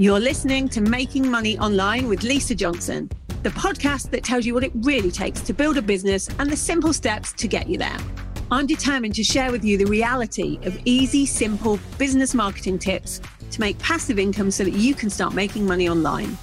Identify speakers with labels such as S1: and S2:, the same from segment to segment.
S1: You're listening to Making Money Online with Lisa Johnson, the podcast that tells you what it really takes to build a business and the simple steps to get you there. I'm determined to share with you the reality of easy, simple business marketing tips to make passive income so that you can start making money online.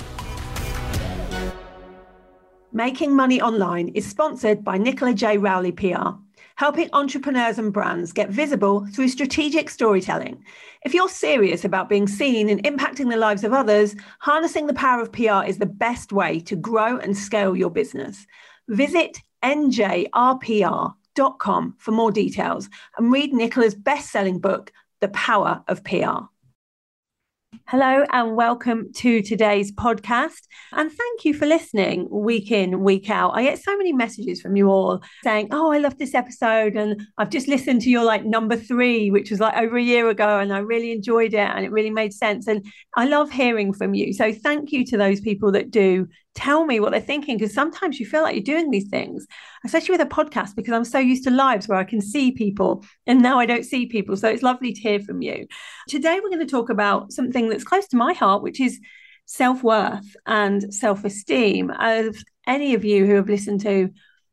S1: Making Money Online is sponsored by Nicola J. Rowley PR helping entrepreneurs and brands get visible through strategic storytelling. If you're serious about being seen and impacting the lives of others, harnessing the power of PR is the best way to grow and scale your business. Visit njrpr.com for more details and read Nicola's best selling book, The Power of PR. Hello and welcome to today's podcast. And thank you for listening week in, week out. I get so many messages from you all saying, Oh, I love this episode. And I've just listened to your like number three, which was like over a year ago. And I really enjoyed it and it really made sense. And I love hearing from you. So thank you to those people that do tell me what they're thinking because sometimes you feel like you're doing these things especially with a podcast because i'm so used to lives where i can see people and now i don't see people so it's lovely to hear from you today we're going to talk about something that's close to my heart which is self-worth and self-esteem as any of you who have listened to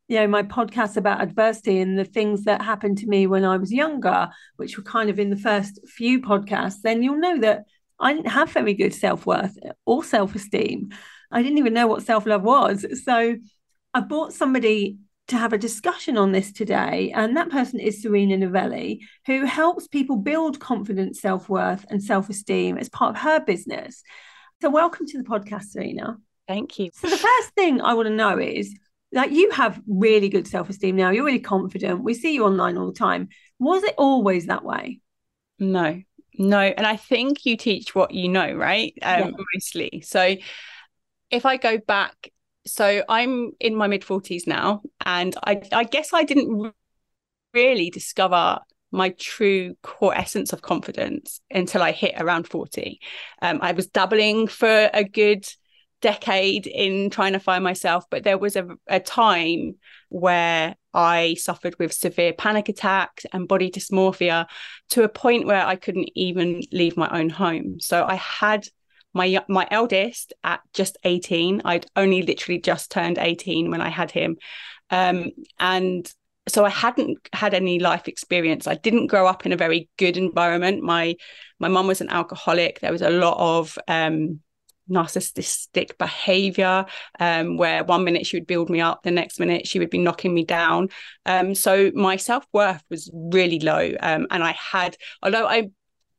S1: you know my podcast about adversity and the things that happened to me when i was younger which were kind of in the first few podcasts then you'll know that I didn't have very good self worth or self esteem. I didn't even know what self love was. So I brought somebody to have a discussion on this today. And that person is Serena Novelli, who helps people build confidence, self worth, and self esteem as part of her business. So, welcome to the podcast, Serena.
S2: Thank you.
S1: So, the first thing I want to know is that you have really good self esteem now. You're really confident. We see you online all the time. Was it always that way?
S2: No, no. And I think you teach what you know, right? Um, yeah. Mostly. So, if I go back, so I'm in my mid 40s now, and I, I guess I didn't really discover my true core essence of confidence until I hit around 40. Um, I was dabbling for a good decade in trying to find myself, but there was a, a time where I suffered with severe panic attacks and body dysmorphia to a point where I couldn't even leave my own home. So I had my my eldest at just 18 i'd only literally just turned 18 when i had him. Um, and so i hadn't had any life experience. I didn't grow up in a very good environment. My my mum was an alcoholic. There was a lot of um, narcissistic behavior um, where one minute she would build me up the next minute she would be knocking me down. Um, so my self-worth was really low. Um, and i had although i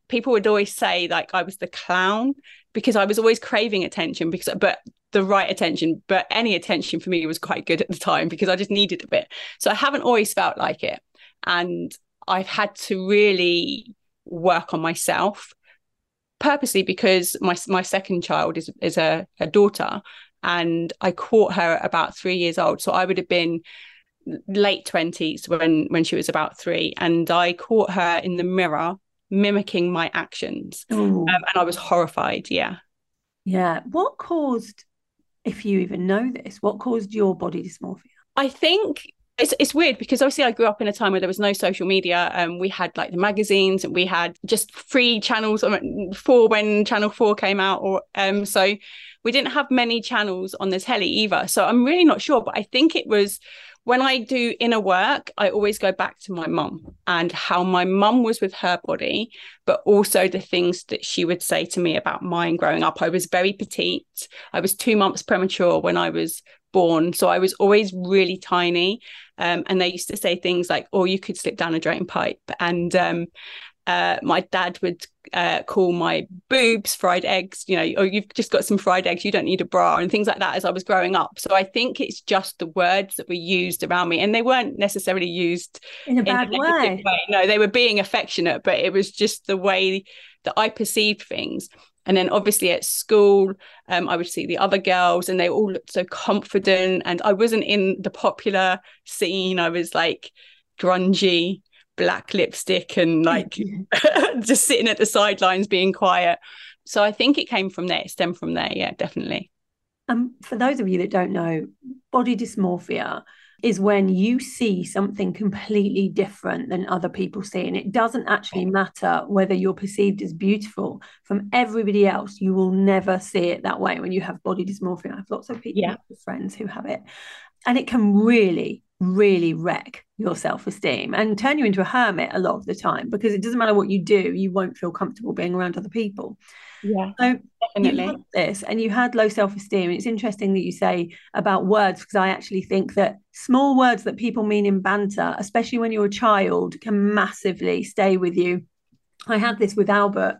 S2: people would always say like i was the clown because I was always craving attention because but the right attention but any attention for me was quite good at the time because I just needed a bit. So I haven't always felt like it. And I've had to really work on myself purposely because my my second child is is a, a daughter and I caught her about 3 years old. So I would have been late 20s when when she was about 3 and I caught her in the mirror mimicking my actions. Um, and I was horrified. Yeah.
S1: Yeah. What caused, if you even know this, what caused your body dysmorphia?
S2: I think it's it's weird because obviously I grew up in a time where there was no social media. and um, we had like the magazines and we had just free channels for when Channel Four came out, or um, so we didn't have many channels on the telly either. So I'm really not sure, but I think it was when I do inner work, I always go back to my mum and how my mum was with her body, but also the things that she would say to me about mine growing up. I was very petite. I was two months premature when I was born. So I was always really tiny. Um, and they used to say things like, oh, you could slip down a drain pipe. And um, uh, my dad would uh, call my boobs fried eggs, you know, or oh, you've just got some fried eggs, you don't need a bra, and things like that as I was growing up. So I think it's just the words that were used around me, and they weren't necessarily used
S1: in a bad in a way. way.
S2: No, they were being affectionate, but it was just the way that I perceived things. And then obviously at school, um, I would see the other girls and they all looked so confident. And I wasn't in the popular scene. I was like grungy black lipstick and like just sitting at the sidelines being quiet. So I think it came from there, it stemmed from there. Yeah, definitely.
S1: Um, for those of you that don't know, body dysmorphia is when you see something completely different than other people see. And it doesn't actually matter whether you're perceived as beautiful from everybody else. You will never see it that way when you have body dysmorphia. I have lots of people, yeah. friends who have it. And it can really, really wreck your self esteem and turn you into a hermit a lot of the time because it doesn't matter what you do, you won't feel comfortable being around other people.
S2: Yeah, so definitely.
S1: This and you had low self esteem. It's interesting that you say about words because I actually think that small words that people mean in banter, especially when you're a child, can massively stay with you. I had this with Albert,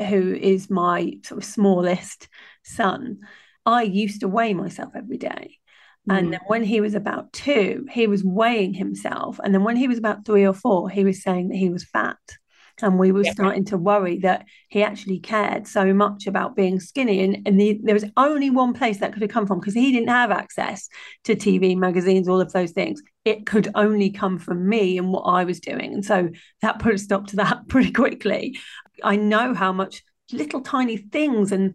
S1: who is my sort of smallest son. I used to weigh myself every day. And mm. then when he was about two, he was weighing himself. And then when he was about three or four, he was saying that he was fat and we were yeah. starting to worry that he actually cared so much about being skinny and, and the, there was only one place that could have come from because he didn't have access to tv magazines all of those things it could only come from me and what i was doing and so that put a stop to that pretty quickly i know how much little tiny things and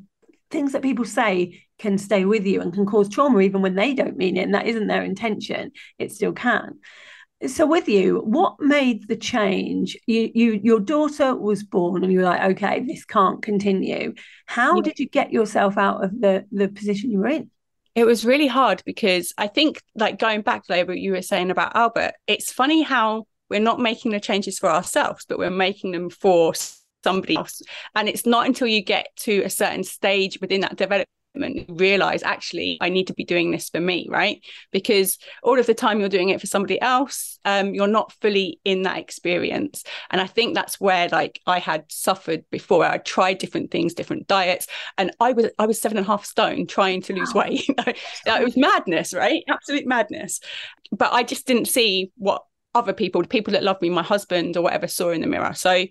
S1: things that people say can stay with you and can cause trauma even when they don't mean it and that isn't their intention it still can. So with you what made the change? You, you your daughter was born and you were like okay this can't continue. How yeah. did you get yourself out of the the position you were in?
S2: It was really hard because i think like going back to what you were saying about albert it's funny how we're not making the changes for ourselves but we're making them for somebody else. And it's not until you get to a certain stage within that development and realize actually I need to be doing this for me, right? Because all of the time you're doing it for somebody else, um, you're not fully in that experience. And I think that's where like I had suffered before. I tried different things, different diets, and I was I was seven and a half stone trying to lose wow. weight. it was madness, right? Absolute madness. But I just didn't see what other people, the people that love me, my husband or whatever, saw in the mirror. So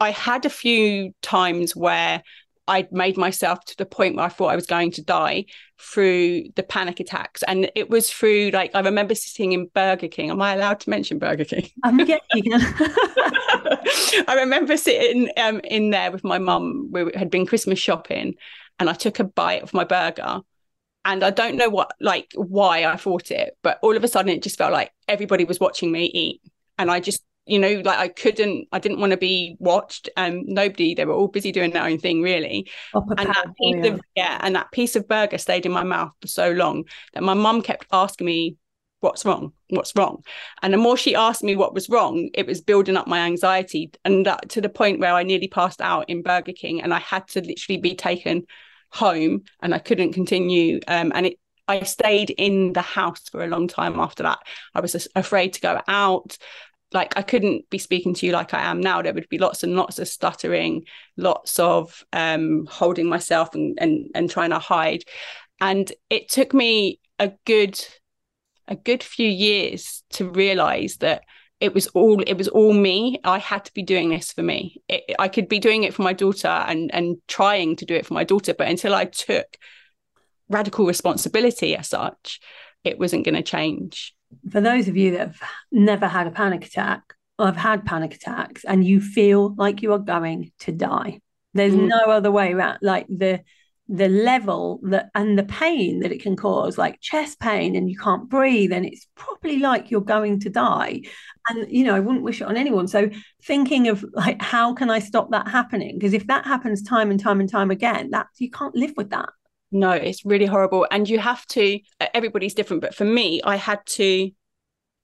S2: I had a few times where I made myself to the point where I thought I was going to die through the panic attacks. And it was through like I remember sitting in Burger King. Am I allowed to mention Burger King?
S1: Um, yeah,
S2: I remember sitting um, in there with my mum. We had been Christmas shopping, and I took a bite of my burger. And I don't know what, like, why I thought it, but all of a sudden it just felt like everybody was watching me eat. And I just you know like i couldn't i didn't want to be watched um nobody they were all busy doing their own thing really and that piece yeah. of yeah and that piece of burger stayed in my mouth for so long that my mum kept asking me what's wrong what's wrong and the more she asked me what was wrong it was building up my anxiety and that to the point where i nearly passed out in burger king and i had to literally be taken home and i couldn't continue um, and it I stayed in the house for a long time after that. I was afraid to go out like I couldn't be speaking to you like I am now. There would be lots and lots of stuttering, lots of um, holding myself and, and and trying to hide. And it took me a good a good few years to realize that it was all it was all me i had to be doing this for me it, i could be doing it for my daughter and and trying to do it for my daughter but until i took radical responsibility as such it wasn't going to change
S1: for those of you that have never had a panic attack or have had panic attacks and you feel like you are going to die, there's mm. no other way around. Like the the level that and the pain that it can cause, like chest pain and you can't breathe, and it's probably like you're going to die. And you know, I wouldn't wish it on anyone. So thinking of like how can I stop that happening? Because if that happens time and time and time again, that you can't live with that
S2: no it's really horrible. And you have to everybody's different but for me i had to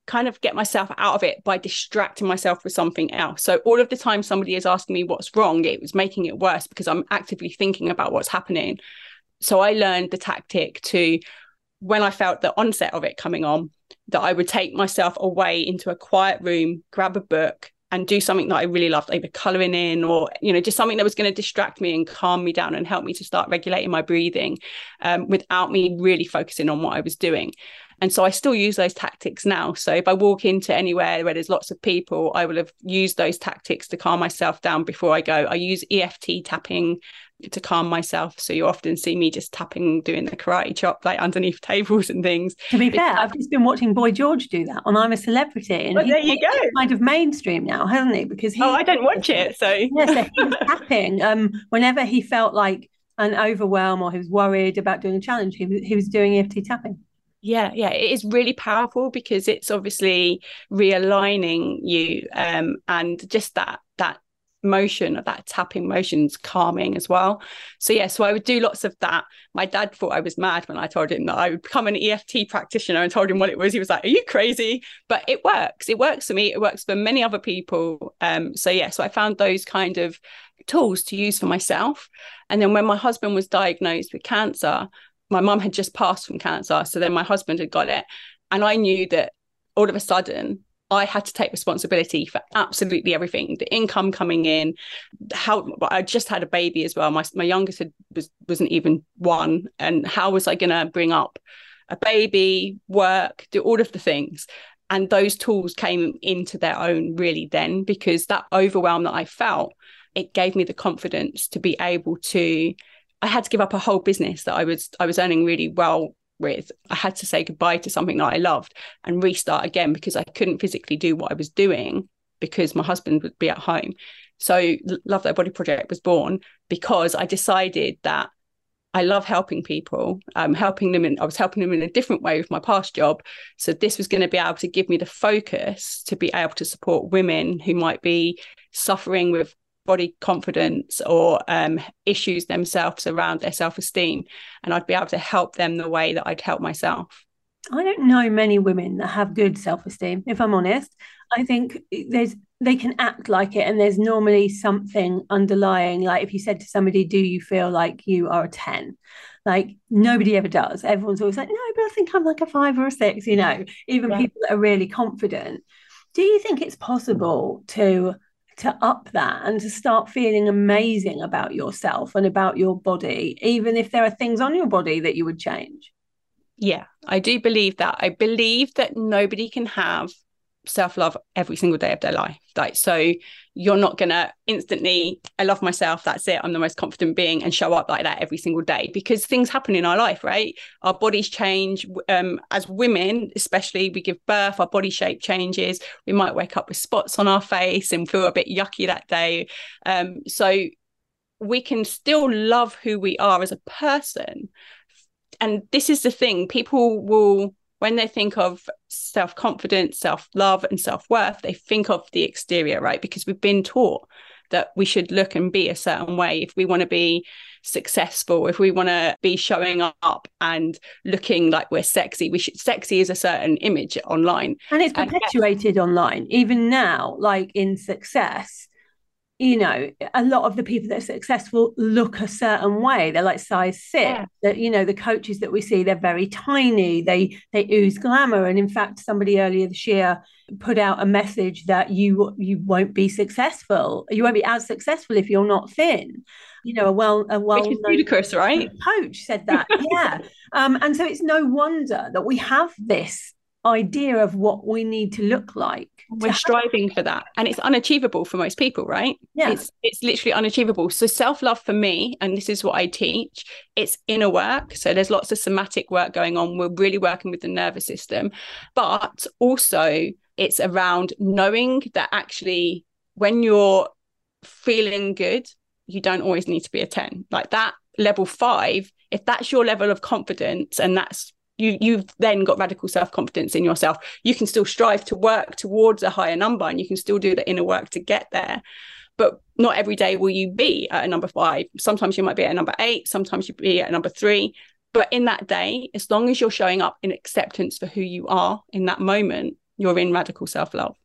S2: kind of get myself out of it by distracting myself with something else. So all of the time somebody is asking me what's wrong it was making it worse because i'm actively thinking about what's happening. So i learned the tactic to when i felt the onset of it coming on that i would take myself away into a quiet room grab a book and do something that I really loved, either coloring in or, you know, just something that was going to distract me and calm me down and help me to start regulating my breathing um, without me really focusing on what I was doing. And so I still use those tactics now. So if I walk into anywhere where there's lots of people, I will have used those tactics to calm myself down before I go. I use EFT tapping to calm myself. So you often see me just tapping, doing the karate chop like underneath tables and things.
S1: To be fair, I've just been watching Boy George do that on I'm a Celebrity.
S2: And well, there you go.
S1: Kind of mainstream now, hasn't he? Because he,
S2: oh, I don't watch it, so
S1: yeah, so he was tapping. Um, whenever he felt like an overwhelm or he was worried about doing a challenge, he was, he was doing EFT tapping.
S2: yeah yeah it is really powerful because it's obviously realigning you um and just that that motion of that tapping motion's calming as well. So yeah so i would do lots of that. My dad thought i was mad when i told him that i would become an eft practitioner and told him what it was. He was like are you crazy? But it works. It works for me. It works for many other people. Um so yeah so i found those kind of tools to use for myself. And then when my husband was diagnosed with cancer my mum had just passed from cancer. So then my husband had got it. And I knew that all of a sudden I had to take responsibility for absolutely everything. The income coming in, how I just had a baby as well. My my youngest had, was wasn't even one, and how was I going to bring up a baby, work, do all of the things? And those tools came into their own really then because that overwhelm that I felt, it gave me the confidence to be able to I had to give up a whole business that I was I was earning really well with. I had to say goodbye to something that I loved and restart again because I couldn't physically do what I was doing because my husband would be at home. So Love That Body Project was born because I decided that I love helping people, um, helping them, and I was helping them in a different way with my past job. So this was going to be able to give me the focus to be able to support women who might be suffering with body confidence or um, issues themselves around their self esteem. And I'd be able to help them the way that I'd help myself.
S1: I don't know many women that have good self esteem, if I'm honest. I think there's they can act like it, and there's normally something underlying. Like if you said to somebody, Do you feel like you are a 10? Like nobody ever does. Everyone's always like, No, but I think I'm like a five or a six, you know, even yeah. people that are really confident. Do you think it's possible to to up that and to start feeling amazing about yourself and about your body, even if there are things on your body that you would change.
S2: Yeah, I do believe that. I believe that nobody can have self love every single day of their life. Like, so you're not going to instantly, I love myself, that's it, I'm the most confident being, and show up like that every single day because things happen in our life, right? Our bodies change. Um, as women, especially, we give birth, our body shape changes. We might wake up with spots on our face and feel a bit yucky that day. Um, so we can still love who we are as a person. And this is the thing people will when they think of self confidence, self love, and self worth, they think of the exterior, right? Because we've been taught that we should look and be a certain way if we want to be successful if we want to be showing up and looking like we're sexy we should sexy is a certain image online
S1: and it's perpetuated and, online even now like in success you know a lot of the people that are successful look a certain way. They're like size six. Yeah. that you know the coaches that we see they're very tiny. They they ooze glamour. And in fact somebody earlier this year put out a message that you you won't be successful. You won't be as successful if you're not thin. You know a well a well
S2: Which is ludicrous right?
S1: coach said that. Yeah. Um and so it's no wonder that we have this idea of what we need to look like.
S2: We're striving for that. And it's unachievable for most people, right?
S1: Yeah.
S2: It's it's literally unachievable. So self-love for me, and this is what I teach, it's inner work. So there's lots of somatic work going on. We're really working with the nervous system. But also it's around knowing that actually when you're feeling good, you don't always need to be a 10. Like that level five, if that's your level of confidence and that's you you've then got radical self-confidence in yourself. You can still strive to work towards a higher number and you can still do the inner work to get there but not every day will you be at a number five. Sometimes you might be at a number eight sometimes you be at a number three but in that day as long as you're showing up in acceptance for who you are in that moment you're in radical self-love.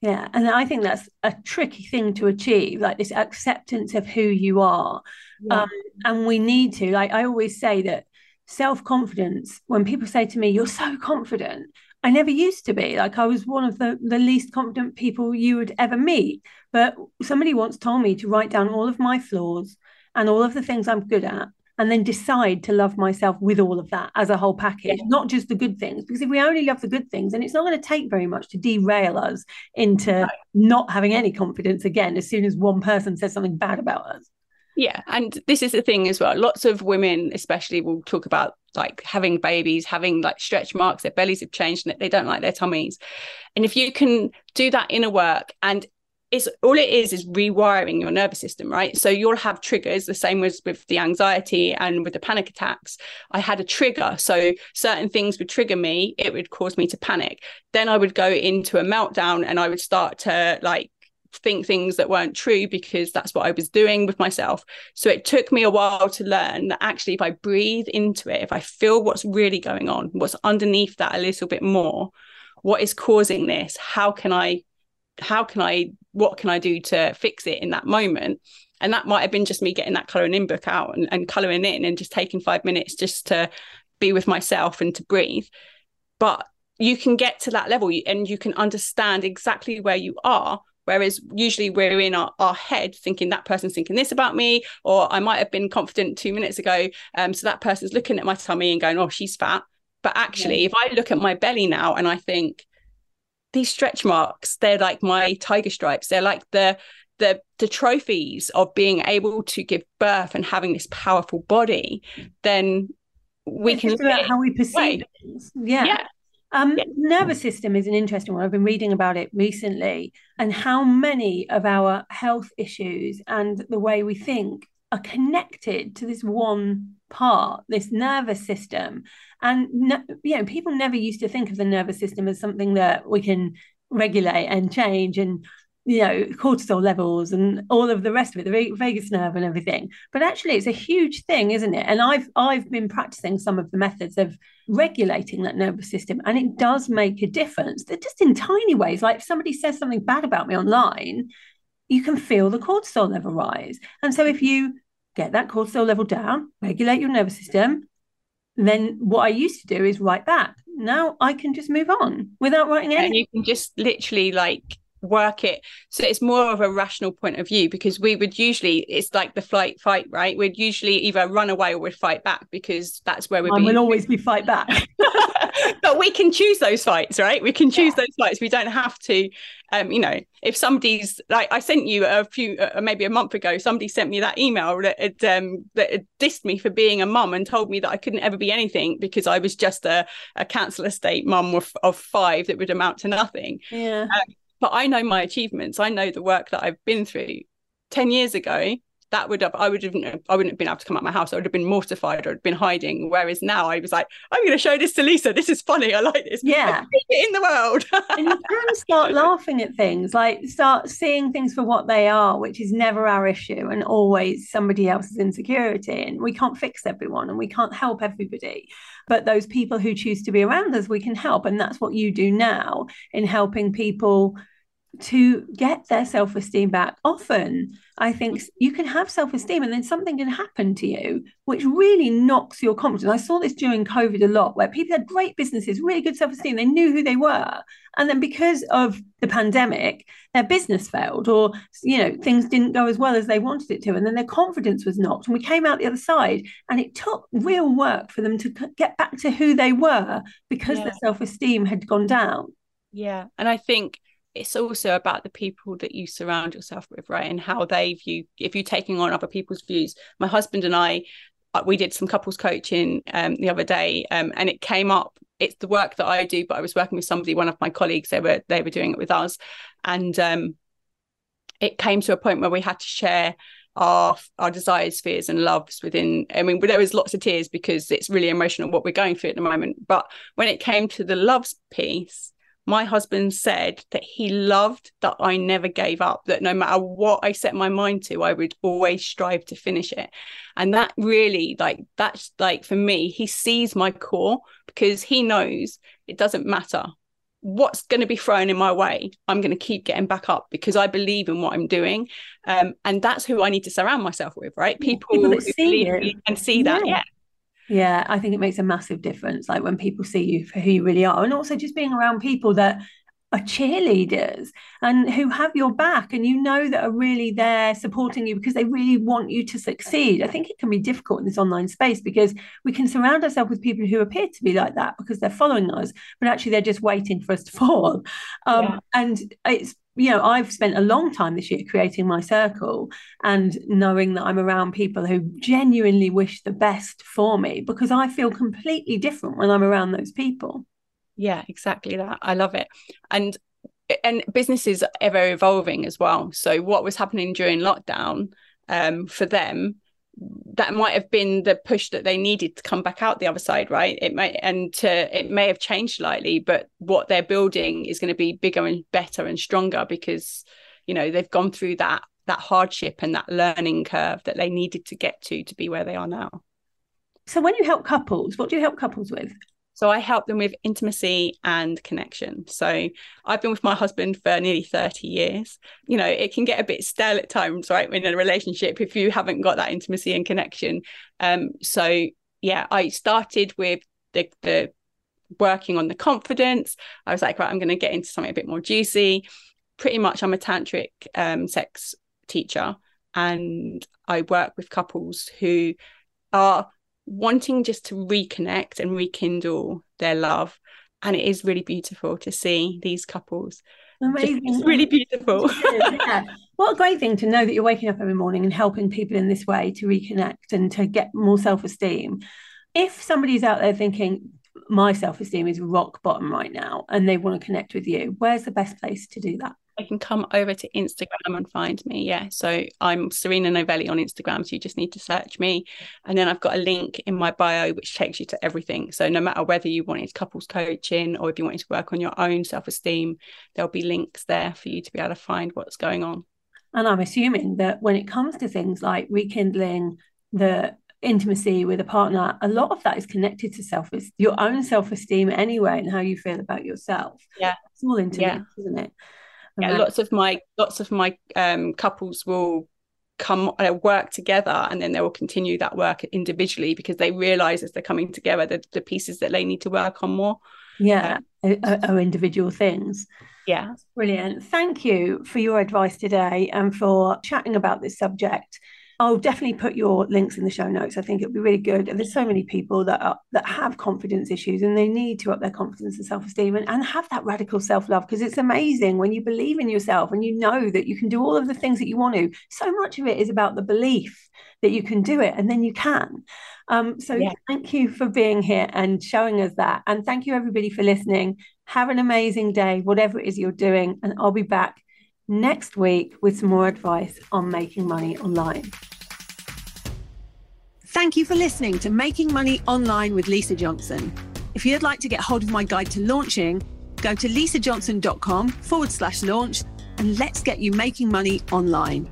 S1: Yeah and i think that's a tricky thing to achieve like this acceptance of who you are. Yeah. um, and we need to like i always say that self confidence, when people say to me, You're so confident, I never used to be. Like I was one of the, the least confident people you would ever meet. But somebody once told me to write down all of my flaws and all of the things I'm good at and then decide to love myself with all of that as a whole package, yeah. not just the good things. Because if we only love the good things, then it's not going to take very much to derail us into not having any confidence again as soon as one person says something bad about us.
S2: Yeah, and this is the thing as well. Lots of women, especially, will talk about like having babies, having like stretch marks, their bellies have changed, and they don't like their tummies. And if you can do that inner work, and it's all it is is rewiring your nervous system right so you'll have triggers the same as with the anxiety and with the panic attacks i had a trigger so certain things would trigger me it would cause me to panic then i would go into a meltdown and i would start to like think things that weren't true because that's what I was doing with myself. So it took me a while to learn that actually, if I breathe into it, if I feel what's really going on, what's underneath that a little bit more, what is causing this? How can I how can I, what can I do to fix it in that moment? And that might have been just me getting that colouring in book out and, and colouring in and just taking five minutes just to be with myself and to breathe. But you can get to that level and you can understand exactly where you are Whereas usually we're in our, our head thinking that person's thinking this about me, or I might have been confident two minutes ago. Um, so that person's looking at my tummy and going, oh, she's fat. But actually, yeah. if I look at my belly now and I think, these stretch marks they're like my tiger stripes they're like the the the trophies of being able to give birth and having this powerful body then we
S1: it's
S2: can
S1: about how we perceive things yeah, yeah. Um, yeah. nervous system is an interesting one. I've been reading about it recently, and how many of our health issues and the way we think are connected to this one part, this nervous system. And you know, people never used to think of the nervous system as something that we can regulate and change and you know cortisol levels and all of the rest of it the vagus nerve and everything. But actually it's a huge thing isn't it? And i've i've been practicing some of the methods of regulating that nervous system and it does make a difference. They're just in tiny ways. Like if somebody says something bad about me online you can feel the cortisol level rise. And so if you get that cortisol level down regulate your nervous system then what I used to do is write back. Now I can just move on without writing anything.
S2: And you can just literally like work it. So it's more of a rational point of view because we would usually it's like the flight fight right? We'd usually either run away or we'd fight back because that's where we're
S1: will always be fight back.
S2: But we can choose those fights right? We can choose yeah. those fights. We don't have to um you know if somebody's like i sent you a few uh, maybe a month ago somebody sent me that email that had, um that had dissed me for being a mum and told me that i couldn't ever be anything because i was just a, a council estate mum of, of five that would amount to nothing.
S1: Yeah. Um,
S2: but I know my achievements. I know the work that I've been through. 10 years ago, that would have I would have I wouldn't have been able to come out my house. I would have been mortified or had been hiding. Whereas now I was like, I'm going to show this to Lisa. This is funny. I like this.
S1: Yeah,
S2: in the world.
S1: and you can start laughing at things, like start seeing things for what they are, which is never our issue and always somebody else's insecurity. And we can't fix everyone and we can't help everybody. But those people who choose to be around us, we can help. And that's what you do now in helping people to get their self esteem back. Often, I think you can have self esteem and then something can happen to you which really knocks your confidence. I saw this during COVID a lot where people had great businesses, really good self esteem, they knew who they were. And then because of the pandemic, their business failed or, you know, things didn't go as well as they wanted it to. And then their confidence was knocked. And we came out the other side and it took real work for them to get back to who they were because yeah. their self esteem had gone down.
S2: Yeah. And I think it's also about the people that you surround yourself with right and how they view if you're taking on other people's views. My husband and i uh, we did some couples coaching um, the other day um, and it came up it's the work that i do but i was working with somebody one of my colleagues they were they were doing it with us. And um, it came to a point where we had to share our our desires fears and loves within i mean there was lots of tears because it's really emotional what we're going through at the moment. But when it came to the loves piece my husband said that he loved that I never gave up, that no matter what I set my mind to, I would always strive to finish it. And that really, like, that's like for me, he sees my core because he knows it doesn't matter what's going to be thrown in my way i'm going to keep getting back up because i believe in what i'm doing um, and that's who i need to surround myself with right people, people that see you and see that yeah. yeah
S1: yeah, I think it makes a massive difference. Like when people see you for who you really are, and also just being around people that are cheerleaders and who have your back and you know that are really there supporting you because they really want you to succeed. I think it can be difficult in this online space because we can surround ourselves with people who appear to be like that because they're following us, but actually they're just waiting for us to fall. Um, yeah. And it's you know, I've spent a long time this year creating my circle and knowing that I'm around people who genuinely wish the best for me because I feel completely different when I'm around those people.
S2: Yeah, exactly that. I love it. And and businesses ever evolving as well. So what was happening during lockdown um, for them that might have been the push that they needed to come back out the other side right? It may and to it may have changed slightly but what they're building is going to be bigger and better and stronger because you know they've gone through that that hardship and that learning curve that they needed to get to to be where they are now.
S1: So when you help couples what do you help couples with
S2: so I help them with intimacy and connection. So I've been with my husband for nearly 30 years. You know, it can get a bit stale at times, right? In a relationship, if you haven't got that intimacy and connection. Um, so yeah, I started with the the working on the confidence. I was like, right, I'm going to get into something a bit more juicy. Pretty much, I'm a tantric um, sex teacher, and I work with couples who are wanting just to reconnect and rekindle their love. And it is really beautiful to see these couples. Amazing. It's really beautiful.
S1: yeah. What a great thing to know that you're waking up every morning and helping people in this way to reconnect and to get more self esteem. If somebody's out there thinking, my self esteem is rock bottom right now and they want to connect with you, where's the best place to do that?
S2: They can come over to Instagram and find me. Yeah. So I'm Serena Novelli on Instagram. So you just need to search me. And then I've got a link in my bio which takes you to everything. So no matter whether you wanted couples coaching or if you wanted to work on your own self-esteem, there'll be links there for you to be able to find what's going on.
S1: And I'm assuming that when it comes to things like rekindling the intimacy with a partner, a lot of that is connected to self your own self-esteem anyway and how you feel about yourself.
S2: Yeah.
S1: It's all interlinked, yeah. isn't it?
S2: Yeah, lots of my lots of my um, couples will come uh, work together and then they will continue that work individually because they realize as they're coming together the, the pieces that they need to work on more.
S1: Yeah. Uh, are, individual things.
S2: Yeah.
S1: Brilliant. Thank you for your advice today and for chatting about this subject I'll definitely put your links in the show notes. I think it'd be really good. There's so many people that are that have confidence issues and they need to up their confidence and self-esteem and, and have that radical self-love because it's amazing when you believe in yourself and you know that you can do all of the things that you want to. So much of it is about the belief that you can do it and then you can. Um, so yeah. thank you for being here and showing us that. And thank you everybody for listening. Have an amazing day, whatever it is you're doing. And I'll be back next week with some more advice on making money online. Thank you for listening to Making Money Online with Lisa Johnson. If you'd like to get hold of my guide to launching, go to lisajohnson.com forward slash launch and let's get you making money online.